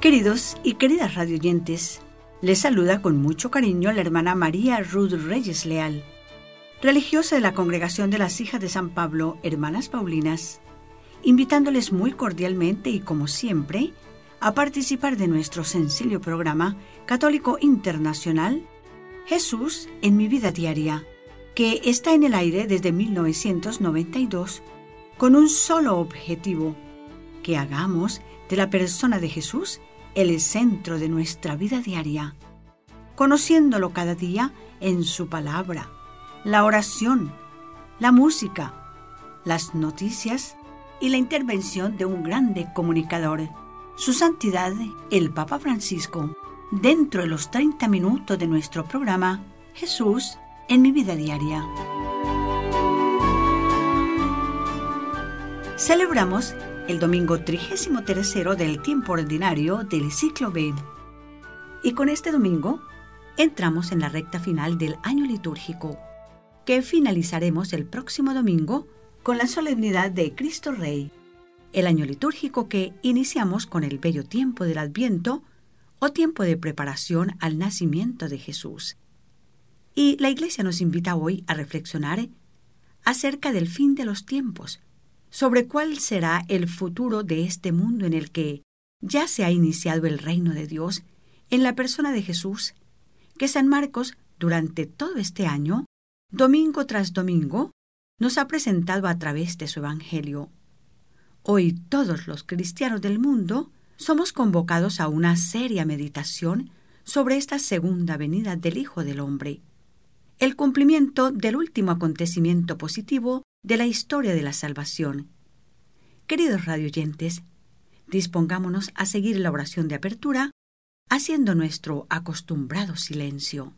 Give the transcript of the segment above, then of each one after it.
Queridos y queridas radioyentes, les saluda con mucho cariño la hermana María Ruth Reyes Leal, religiosa de la Congregación de las Hijas de San Pablo, Hermanas Paulinas, invitándoles muy cordialmente y como siempre a participar de nuestro sencillo programa católico internacional Jesús en mi vida diaria, que está en el aire desde 1992 con un solo objetivo, que hagamos de la persona de Jesús el centro de nuestra vida diaria, conociéndolo cada día en su palabra, la oración, la música, las noticias y la intervención de un grande comunicador, su santidad el Papa Francisco, dentro de los 30 minutos de nuestro programa Jesús en mi vida diaria. Celebramos el domingo 33 del tiempo ordinario del ciclo B. Y con este domingo entramos en la recta final del año litúrgico, que finalizaremos el próximo domingo con la solemnidad de Cristo Rey, el año litúrgico que iniciamos con el bello tiempo del Adviento o tiempo de preparación al nacimiento de Jesús. Y la Iglesia nos invita hoy a reflexionar acerca del fin de los tiempos, sobre cuál será el futuro de este mundo en el que ya se ha iniciado el reino de Dios en la persona de Jesús, que San Marcos durante todo este año, domingo tras domingo, nos ha presentado a través de su Evangelio. Hoy todos los cristianos del mundo somos convocados a una seria meditación sobre esta segunda venida del Hijo del Hombre, el cumplimiento del último acontecimiento positivo de la historia de la salvación. Queridos radioyentes, dispongámonos a seguir la oración de apertura haciendo nuestro acostumbrado silencio.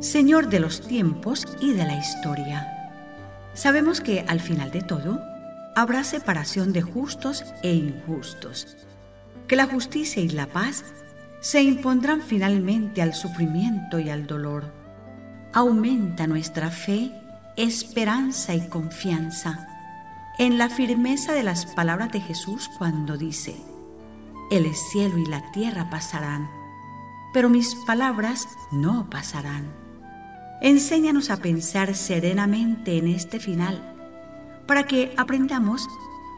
Señor de los tiempos y de la historia. Sabemos que al final de todo habrá separación de justos e injustos, que la justicia y la paz se impondrán finalmente al sufrimiento y al dolor. Aumenta nuestra fe, esperanza y confianza en la firmeza de las palabras de Jesús cuando dice, el cielo y la tierra pasarán, pero mis palabras no pasarán. Enséñanos a pensar serenamente en este final, para que aprendamos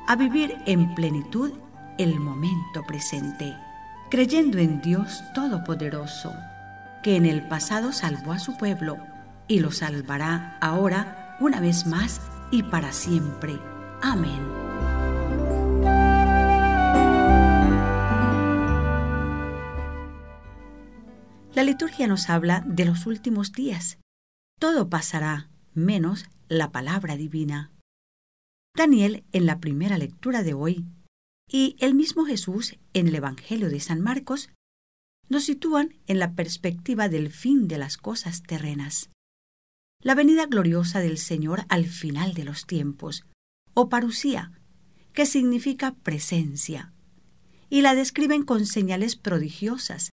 a vivir en plenitud el momento presente creyendo en Dios Todopoderoso, que en el pasado salvó a su pueblo y lo salvará ahora una vez más y para siempre. Amén. La liturgia nos habla de los últimos días. Todo pasará, menos la palabra divina. Daniel, en la primera lectura de hoy, y el mismo Jesús en el Evangelio de San Marcos nos sitúan en la perspectiva del fin de las cosas terrenas. La venida gloriosa del Señor al final de los tiempos, o parusía, que significa presencia, y la describen con señales prodigiosas,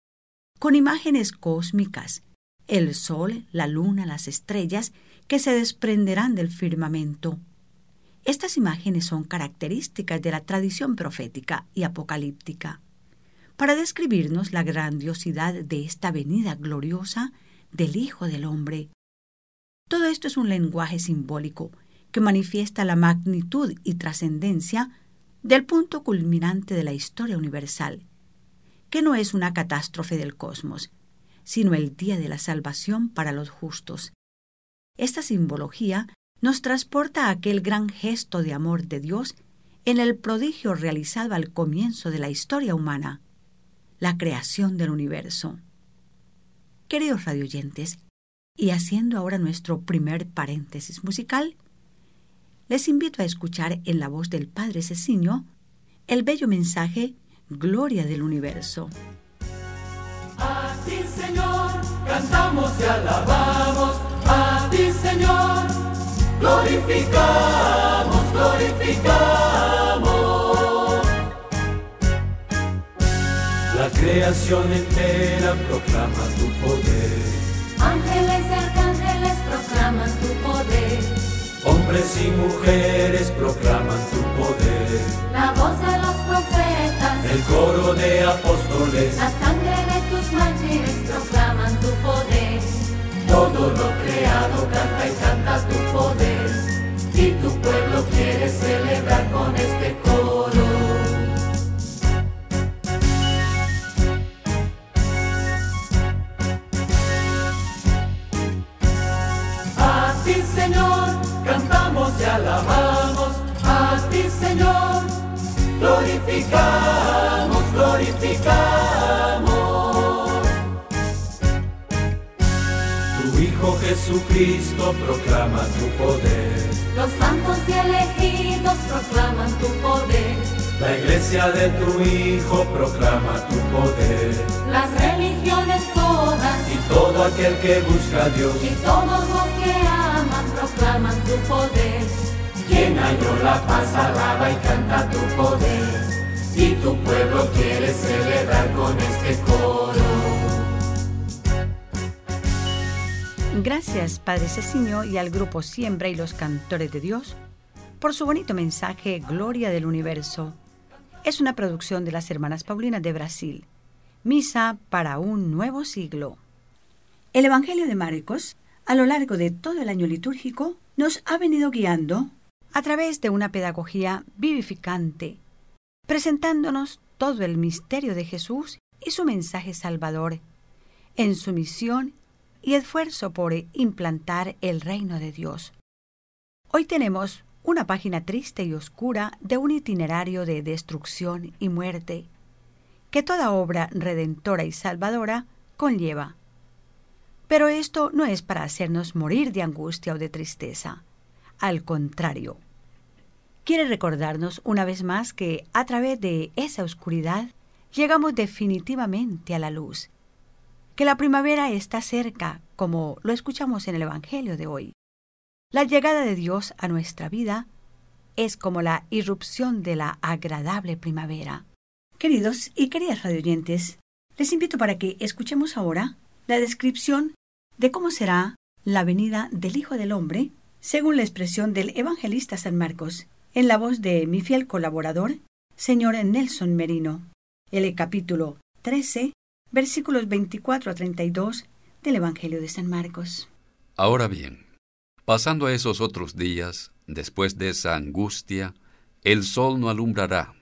con imágenes cósmicas, el sol, la luna, las estrellas, que se desprenderán del firmamento, estas imágenes son características de la tradición profética y apocalíptica para describirnos la grandiosidad de esta venida gloriosa del Hijo del Hombre. Todo esto es un lenguaje simbólico que manifiesta la magnitud y trascendencia del punto culminante de la historia universal, que no es una catástrofe del cosmos, sino el día de la salvación para los justos. Esta simbología nos transporta a aquel gran gesto de amor de Dios en el prodigio realizado al comienzo de la historia humana, la creación del universo. Queridos radioyentes, y haciendo ahora nuestro primer paréntesis musical, les invito a escuchar en la voz del Padre Ceciño el bello mensaje Gloria del Universo. A ti, Señor, cantamos y alabamos, a ti, Señor glorificamos, glorificamos. La creación entera proclama tu poder. Ángeles y arcángeles proclaman tu poder. Hombres y mujeres proclaman tu poder. La voz de los profetas, El coro de apóstoles, la sangre de tus mártires proclaman tu poder. todo lo creado canta y canta que busca a Dios, y todos los que aman proclaman tu poder. quien halló la paz alaba y canta tu poder. Y tu pueblo quiere celebrar con este coro. Gracias, Padre Ceciño, y al grupo Siembra y los Cantores de Dios por su bonito mensaje Gloria del Universo. Es una producción de las Hermanas Paulinas de Brasil. Misa para un nuevo siglo. El Evangelio de Marcos, a lo largo de todo el año litúrgico, nos ha venido guiando a través de una pedagogía vivificante, presentándonos todo el misterio de Jesús y su mensaje salvador, en su misión y esfuerzo por implantar el reino de Dios. Hoy tenemos una página triste y oscura de un itinerario de destrucción y muerte que toda obra redentora y salvadora conlleva. Pero esto no es para hacernos morir de angustia o de tristeza. Al contrario, quiere recordarnos una vez más que a través de esa oscuridad llegamos definitivamente a la luz, que la primavera está cerca, como lo escuchamos en el Evangelio de hoy. La llegada de Dios a nuestra vida es como la irrupción de la agradable primavera. Queridos y queridas radioyentes, les invito para que escuchemos ahora la descripción de cómo será la venida del Hijo del Hombre, según la expresión del evangelista San Marcos, en la voz de mi fiel colaborador, señor Nelson Merino. El capítulo 13, versículos 24 a 32 del Evangelio de San Marcos. Ahora bien, pasando a esos otros días, después de esa angustia, el sol no alumbrará,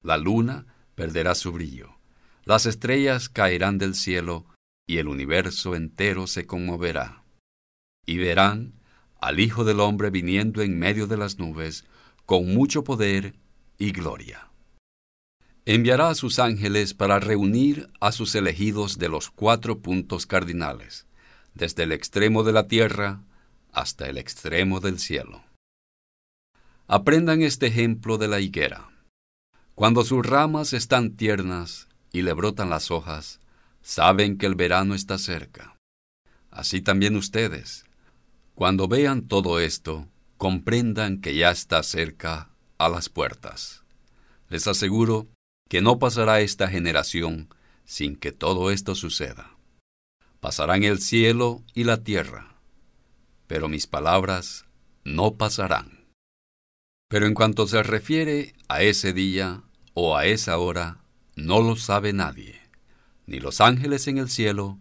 la luna perderá su brillo, las estrellas caerán del cielo y el universo entero se conmoverá. Y verán al Hijo del Hombre viniendo en medio de las nubes con mucho poder y gloria. Enviará a sus ángeles para reunir a sus elegidos de los cuatro puntos cardinales, desde el extremo de la tierra hasta el extremo del cielo. Aprendan este ejemplo de la higuera. Cuando sus ramas están tiernas y le brotan las hojas, saben que el verano está cerca. Así también ustedes, cuando vean todo esto, comprendan que ya está cerca a las puertas. Les aseguro que no pasará esta generación sin que todo esto suceda. Pasarán el cielo y la tierra, pero mis palabras no pasarán. Pero en cuanto se refiere a ese día o a esa hora, no lo sabe nadie, ni los ángeles en el cielo,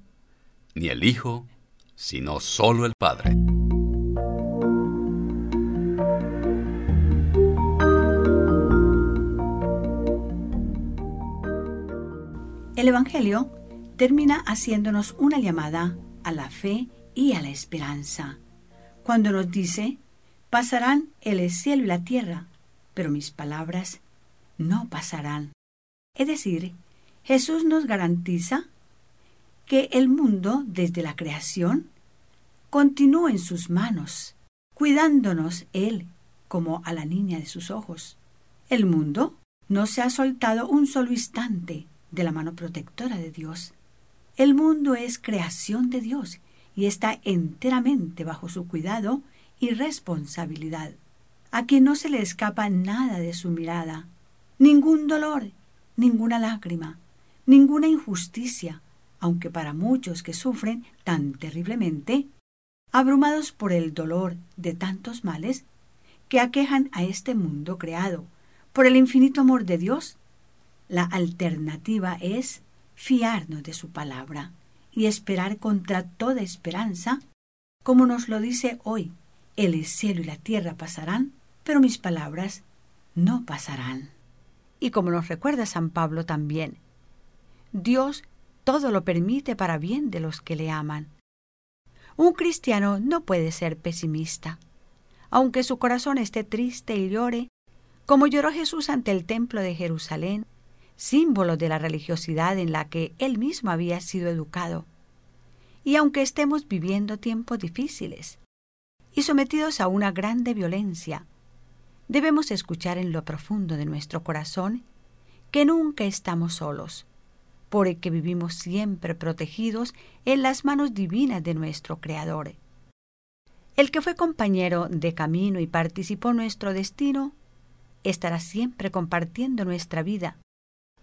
ni el Hijo, sino solo el Padre. El Evangelio termina haciéndonos una llamada a la fe y a la esperanza, cuando nos dice, pasarán el cielo y la tierra, pero mis palabras no pasarán. Es decir, Jesús nos garantiza que el mundo, desde la creación, continúa en sus manos, cuidándonos Él como a la niña de sus ojos. El mundo no se ha soltado un solo instante de la mano protectora de Dios. El mundo es creación de Dios y está enteramente bajo su cuidado y responsabilidad, a quien no se le escapa nada de su mirada, ningún dolor, ninguna lágrima, ninguna injusticia, aunque para muchos que sufren tan terriblemente, abrumados por el dolor de tantos males, que aquejan a este mundo creado por el infinito amor de Dios. La alternativa es fiarnos de su palabra y esperar contra toda esperanza, como nos lo dice hoy, el cielo y la tierra pasarán, pero mis palabras no pasarán. Y como nos recuerda San Pablo también, Dios todo lo permite para bien de los que le aman. Un cristiano no puede ser pesimista. Aunque su corazón esté triste y llore, como lloró Jesús ante el templo de Jerusalén, símbolo de la religiosidad en la que él mismo había sido educado. Y aunque estemos viviendo tiempos difíciles y sometidos a una grande violencia, debemos escuchar en lo profundo de nuestro corazón que nunca estamos solos, porque vivimos siempre protegidos en las manos divinas de nuestro Creador. El que fue compañero de camino y participó nuestro destino, estará siempre compartiendo nuestra vida,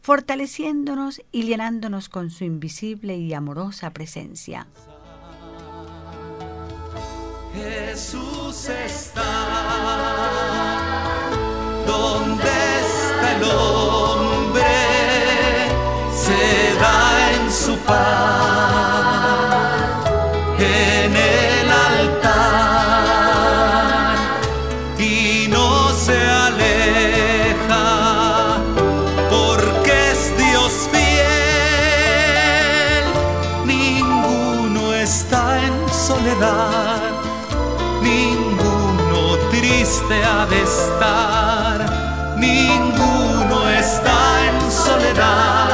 fortaleciéndonos y llenándonos con su invisible y amorosa presencia. Jesús está donde está el de estar, ninguno está en soledad,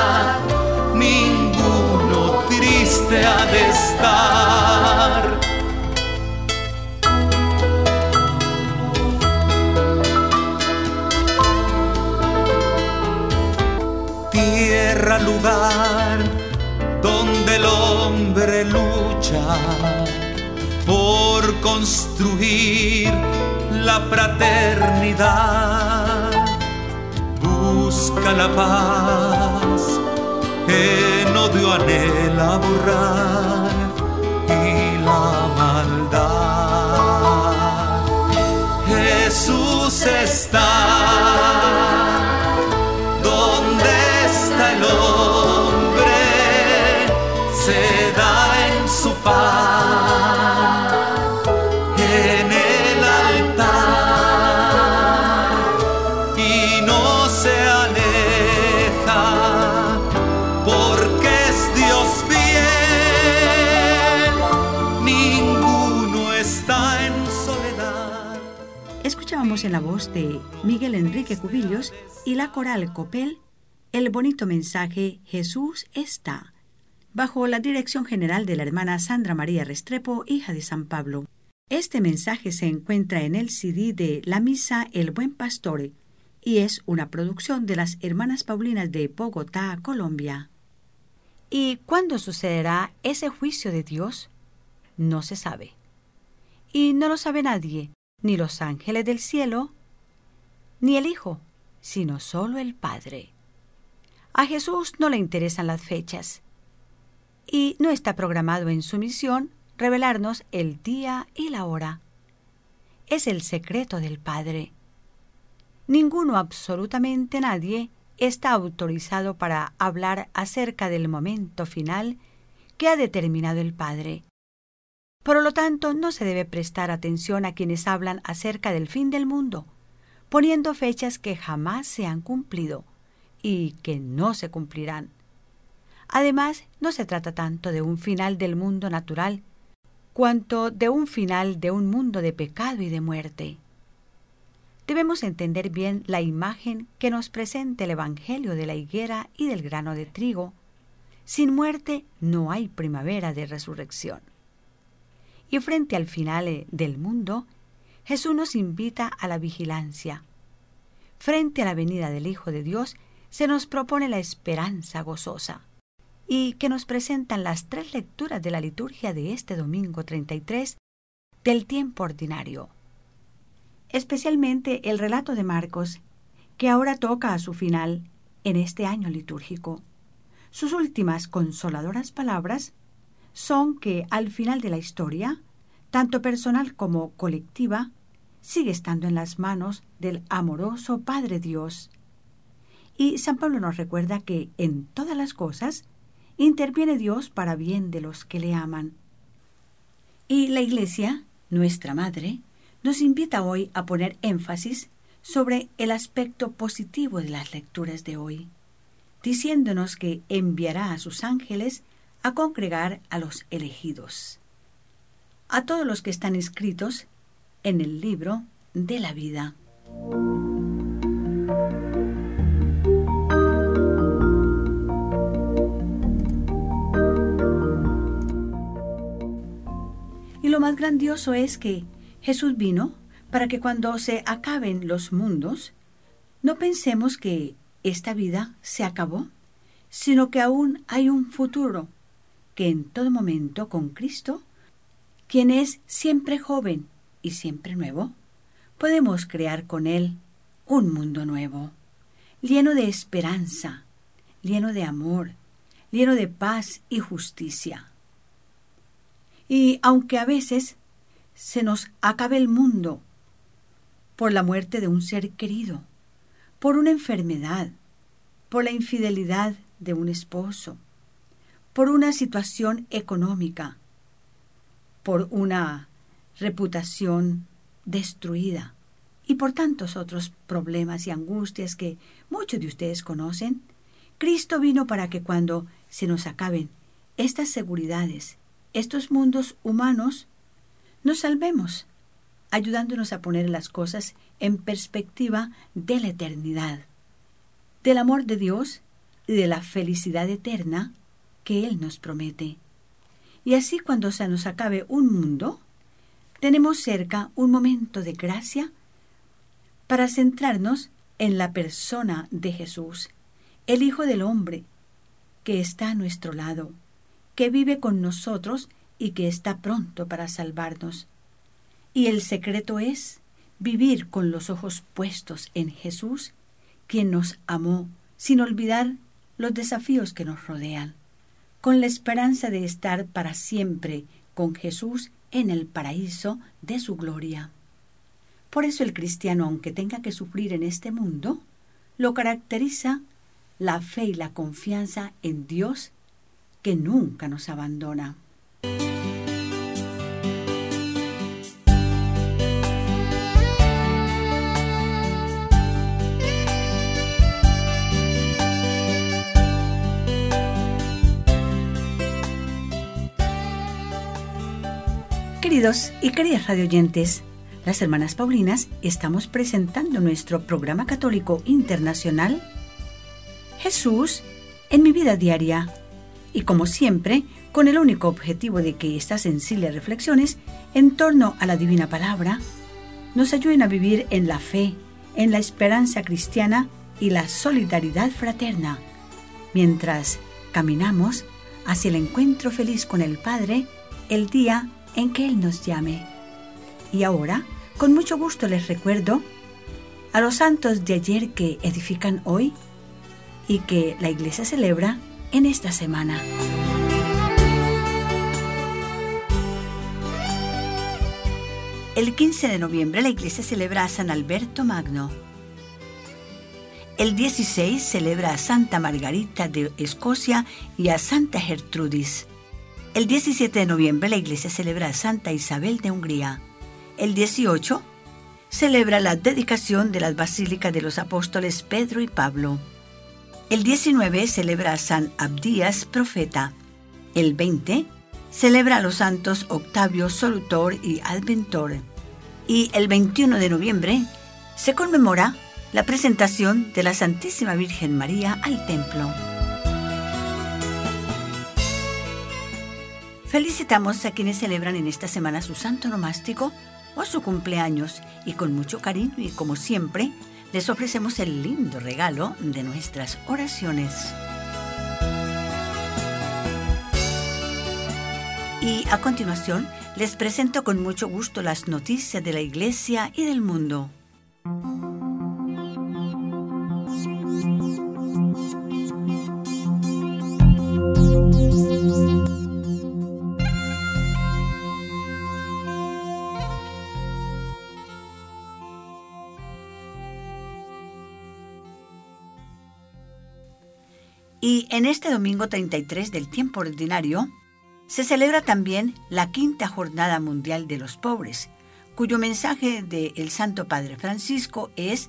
donde el hombre lucha por construir la fraternidad, busca la paz, en odio anhela borrar y la maldad. Jesús está la voz de Miguel Enrique Cubillos y la coral Copel el bonito mensaje Jesús está, bajo la dirección general de la hermana Sandra María Restrepo, hija de San Pablo. Este mensaje se encuentra en el CD de La Misa El Buen Pastore y es una producción de las hermanas Paulinas de Bogotá, Colombia. ¿Y cuándo sucederá ese juicio de Dios? No se sabe. Y no lo sabe nadie, ni los ángeles del cielo, ni el Hijo, sino solo el Padre. A Jesús no le interesan las fechas y no está programado en su misión revelarnos el día y la hora. Es el secreto del Padre. Ninguno, absolutamente nadie, está autorizado para hablar acerca del momento final que ha determinado el Padre. Por lo tanto, no se debe prestar atención a quienes hablan acerca del fin del mundo, poniendo fechas que jamás se han cumplido y que no se cumplirán. Además, no se trata tanto de un final del mundo natural, cuanto de un final de un mundo de pecado y de muerte. Debemos entender bien la imagen que nos presenta el Evangelio de la higuera y del grano de trigo. Sin muerte no hay primavera de resurrección. Y frente al final eh, del mundo, Jesús nos invita a la vigilancia. Frente a la venida del Hijo de Dios, se nos propone la esperanza gozosa y que nos presentan las tres lecturas de la liturgia de este domingo 33 del tiempo ordinario. Especialmente el relato de Marcos, que ahora toca a su final en este año litúrgico. Sus últimas consoladoras palabras son que al final de la historia, tanto personal como colectiva, sigue estando en las manos del amoroso Padre Dios. Y San Pablo nos recuerda que en todas las cosas interviene Dios para bien de los que le aman. Y la Iglesia, nuestra Madre, nos invita hoy a poner énfasis sobre el aspecto positivo de las lecturas de hoy, diciéndonos que enviará a sus ángeles a congregar a los elegidos, a todos los que están inscritos en el libro de la vida. Y lo más grandioso es que Jesús vino para que cuando se acaben los mundos, no pensemos que esta vida se acabó, sino que aún hay un futuro, que en todo momento con Cristo, quien es siempre joven y siempre nuevo, podemos crear con Él un mundo nuevo, lleno de esperanza, lleno de amor, lleno de paz y justicia. Y aunque a veces se nos acabe el mundo por la muerte de un ser querido, por una enfermedad, por la infidelidad de un esposo, por una situación económica, por una reputación destruida y por tantos otros problemas y angustias que muchos de ustedes conocen, Cristo vino para que cuando se nos acaben estas seguridades, estos mundos humanos, nos salvemos, ayudándonos a poner las cosas en perspectiva de la eternidad, del amor de Dios y de la felicidad eterna que Él nos promete. Y así cuando se nos acabe un mundo, tenemos cerca un momento de gracia para centrarnos en la persona de Jesús, el Hijo del Hombre, que está a nuestro lado, que vive con nosotros y que está pronto para salvarnos. Y el secreto es vivir con los ojos puestos en Jesús, quien nos amó, sin olvidar los desafíos que nos rodean con la esperanza de estar para siempre con Jesús en el paraíso de su gloria. Por eso el cristiano, aunque tenga que sufrir en este mundo, lo caracteriza la fe y la confianza en Dios que nunca nos abandona. Queridos y queridas radioyentes, las hermanas Paulinas estamos presentando nuestro programa católico internacional Jesús en mi vida diaria. Y como siempre con el único objetivo de que estas sensibles reflexiones en torno a la divina palabra nos ayuden a vivir en la fe, en la esperanza cristiana y la solidaridad fraterna, mientras caminamos hacia el encuentro feliz con el Padre el día en que Él nos llame. Y ahora, con mucho gusto les recuerdo a los santos de ayer que edifican hoy y que la iglesia celebra en esta semana. El 15 de noviembre la iglesia celebra a San Alberto Magno. El 16 celebra a Santa Margarita de Escocia y a Santa Gertrudis. El 17 de noviembre la iglesia celebra a Santa Isabel de Hungría. El 18 celebra la dedicación de las basílicas de los apóstoles Pedro y Pablo. El 19 celebra a San Abdías, profeta. El 20 celebra a los santos Octavio, Solutor y Adventor. Y el 21 de noviembre se conmemora la presentación de la Santísima Virgen María al templo. Felicitamos a quienes celebran en esta semana su santo nomástico o su cumpleaños y con mucho cariño y como siempre les ofrecemos el lindo regalo de nuestras oraciones. Y a continuación les presento con mucho gusto las noticias de la Iglesia y del mundo. En este domingo 33 del tiempo ordinario, se celebra también la quinta jornada mundial de los pobres, cuyo mensaje del Santo Padre Francisco es,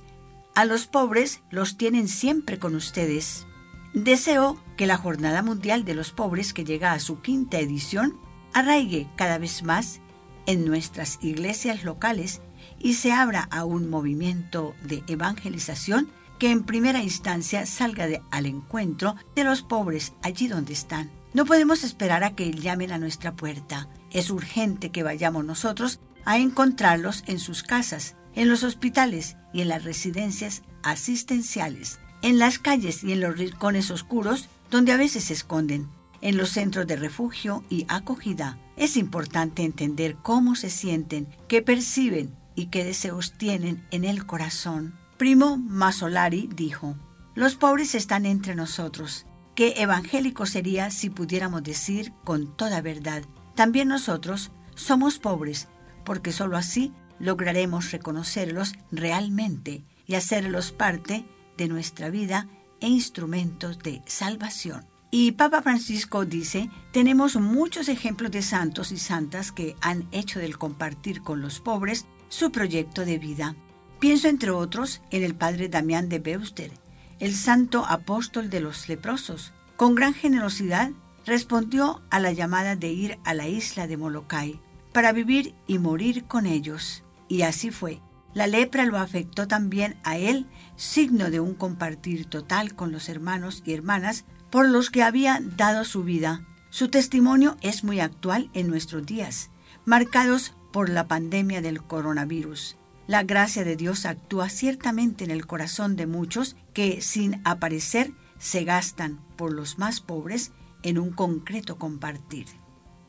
a los pobres los tienen siempre con ustedes. Deseo que la Jornada Mundial de los Pobres, que llega a su quinta edición, arraigue cada vez más en nuestras iglesias locales y se abra a un movimiento de evangelización que en primera instancia salga de, al encuentro de los pobres allí donde están. No podemos esperar a que llamen a nuestra puerta. Es urgente que vayamos nosotros a encontrarlos en sus casas, en los hospitales y en las residencias asistenciales, en las calles y en los rincones oscuros donde a veces se esconden, en los centros de refugio y acogida. Es importante entender cómo se sienten, qué perciben y qué deseos tienen en el corazón. Primo Masolari dijo, los pobres están entre nosotros. Qué evangélico sería si pudiéramos decir con toda verdad, también nosotros somos pobres porque sólo así lograremos reconocerlos realmente y hacerlos parte de nuestra vida e instrumentos de salvación. Y Papa Francisco dice, tenemos muchos ejemplos de santos y santas que han hecho del compartir con los pobres su proyecto de vida. Pienso entre otros en el padre Damián de Beuster, el santo apóstol de los leprosos. Con gran generosidad respondió a la llamada de ir a la isla de Molokai para vivir y morir con ellos. Y así fue. La lepra lo afectó también a él, signo de un compartir total con los hermanos y hermanas por los que había dado su vida. Su testimonio es muy actual en nuestros días, marcados por la pandemia del coronavirus. La gracia de Dios actúa ciertamente en el corazón de muchos que, sin aparecer, se gastan por los más pobres en un concreto compartir.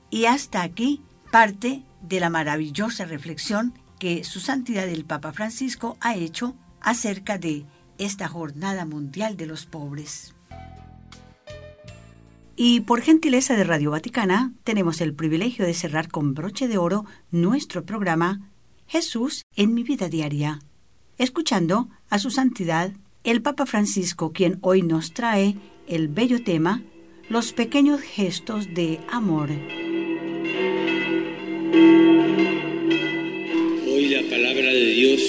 Y hasta aquí parte de la maravillosa reflexión que su santidad el Papa Francisco ha hecho acerca de esta Jornada Mundial de los Pobres. Y por gentileza de Radio Vaticana, tenemos el privilegio de cerrar con broche de oro nuestro programa Jesús en mi vida diaria, escuchando a su santidad el Papa Francisco, quien hoy nos trae el bello tema Los pequeños gestos de amor. Hoy la palabra de Dios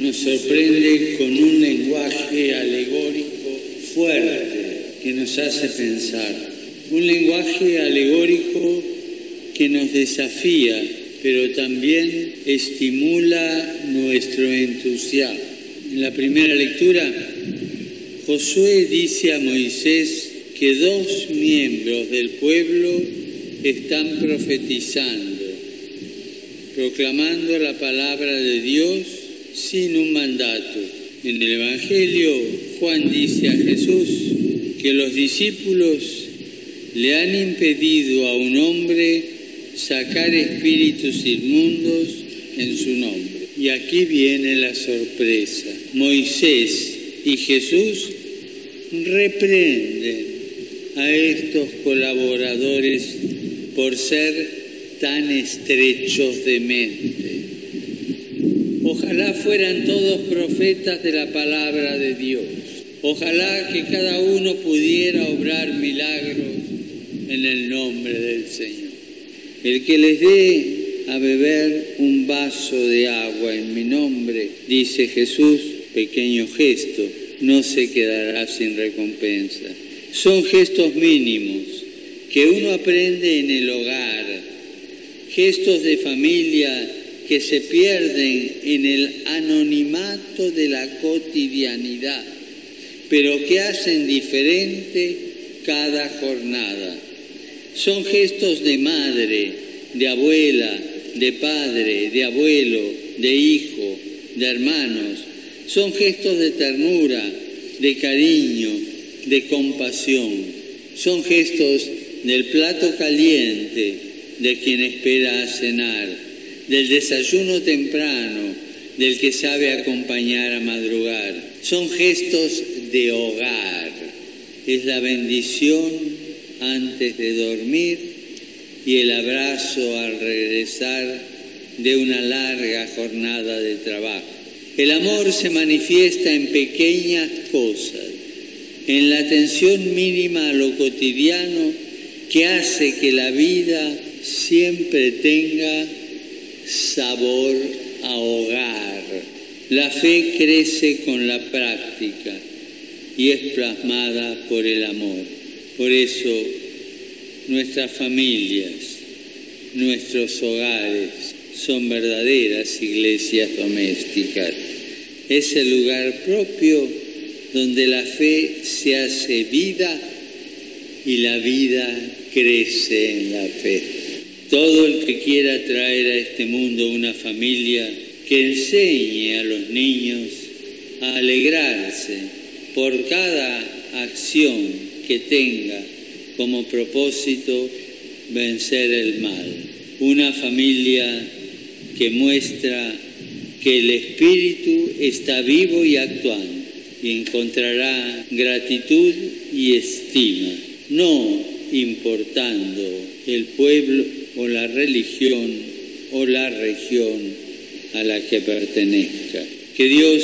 nos sorprende con un lenguaje alegórico fuerte que nos hace pensar. Un lenguaje alegórico que nos desafía, pero también estimula nuestro entusiasmo. En la primera lectura, Josué dice a Moisés que dos miembros del pueblo están profetizando proclamando la palabra de Dios sin un mandato. En el Evangelio Juan dice a Jesús que los discípulos le han impedido a un hombre sacar espíritus inmundos en su nombre. Y aquí viene la sorpresa. Moisés y Jesús reprenden a estos colaboradores por ser tan estrechos de mente. Ojalá fueran todos profetas de la palabra de Dios. Ojalá que cada uno pudiera obrar milagros en el nombre del Señor. El que les dé a beber un vaso de agua en mi nombre, dice Jesús, pequeño gesto, no se quedará sin recompensa. Son gestos mínimos que uno aprende en el hogar, gestos de familia que se pierden en el anonimato de la cotidianidad, pero que hacen diferente cada jornada. Son gestos de madre, de abuela, de padre, de abuelo, de hijo, de hermanos. Son gestos de ternura, de cariño, de compasión. Son gestos del plato caliente, de quien espera a cenar, del desayuno temprano, del que sabe acompañar a madrugar. Son gestos de hogar. Es la bendición antes de dormir y el abrazo al regresar de una larga jornada de trabajo. El amor se manifiesta en pequeñas cosas, en la atención mínima a lo cotidiano que hace que la vida siempre tenga sabor a hogar. La fe crece con la práctica y es plasmada por el amor. Por eso nuestras familias, nuestros hogares son verdaderas iglesias domésticas. Es el lugar propio donde la fe se hace vida y la vida crece en la fe. Todo el que quiera traer a este mundo una familia que enseñe a los niños a alegrarse por cada acción que tenga como propósito vencer el mal. Una familia que muestra que el espíritu está vivo y actuando y encontrará gratitud y estima, no importando el pueblo o la religión o la región a la que pertenezca. Que Dios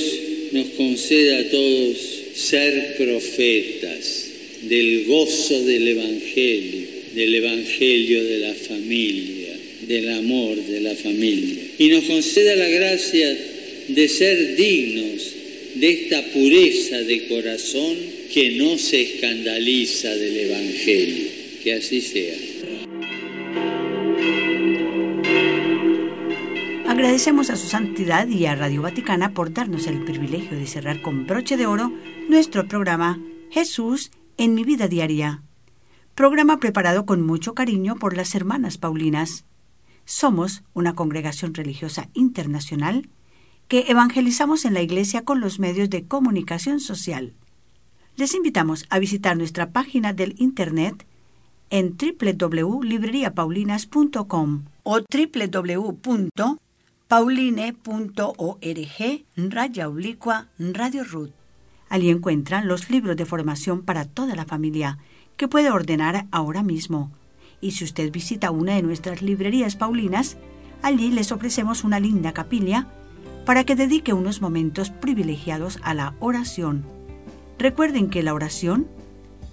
nos conceda a todos ser profetas del gozo del Evangelio, del Evangelio de la familia, del amor de la familia. Y nos conceda la gracia de ser dignos de esta pureza de corazón que no se escandaliza del Evangelio. Que así sea. Agradecemos a su santidad y a Radio Vaticana por darnos el privilegio de cerrar con broche de oro nuestro programa Jesús en mi vida diaria. Programa preparado con mucho cariño por las hermanas Paulinas. Somos una congregación religiosa internacional que evangelizamos en la Iglesia con los medios de comunicación social. Les invitamos a visitar nuestra página del Internet en www.libreriapaulinas.com o www.pauline.org raya Radio. Allí encuentran los libros de formación para toda la familia que puede ordenar ahora mismo. Y si usted visita una de nuestras librerías paulinas, allí les ofrecemos una linda capilla para que dedique unos momentos privilegiados a la oración. Recuerden que la oración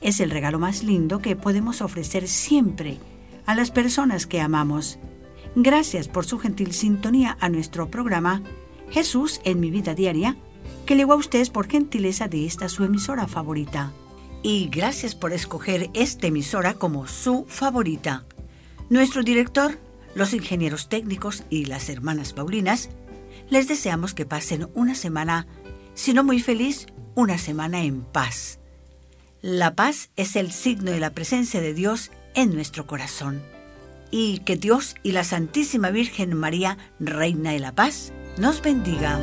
es el regalo más lindo que podemos ofrecer siempre a las personas que amamos. Gracias por su gentil sintonía a nuestro programa Jesús en mi vida diaria, que llegó a ustedes por gentileza de esta su emisora favorita. Y gracias por escoger esta emisora como su favorita. Nuestro director, los ingenieros técnicos y las hermanas Paulinas les deseamos que pasen una semana, si no muy feliz, una semana en paz. La paz es el signo de la presencia de Dios en nuestro corazón. Y que Dios y la Santísima Virgen María, Reina de la Paz, nos bendiga.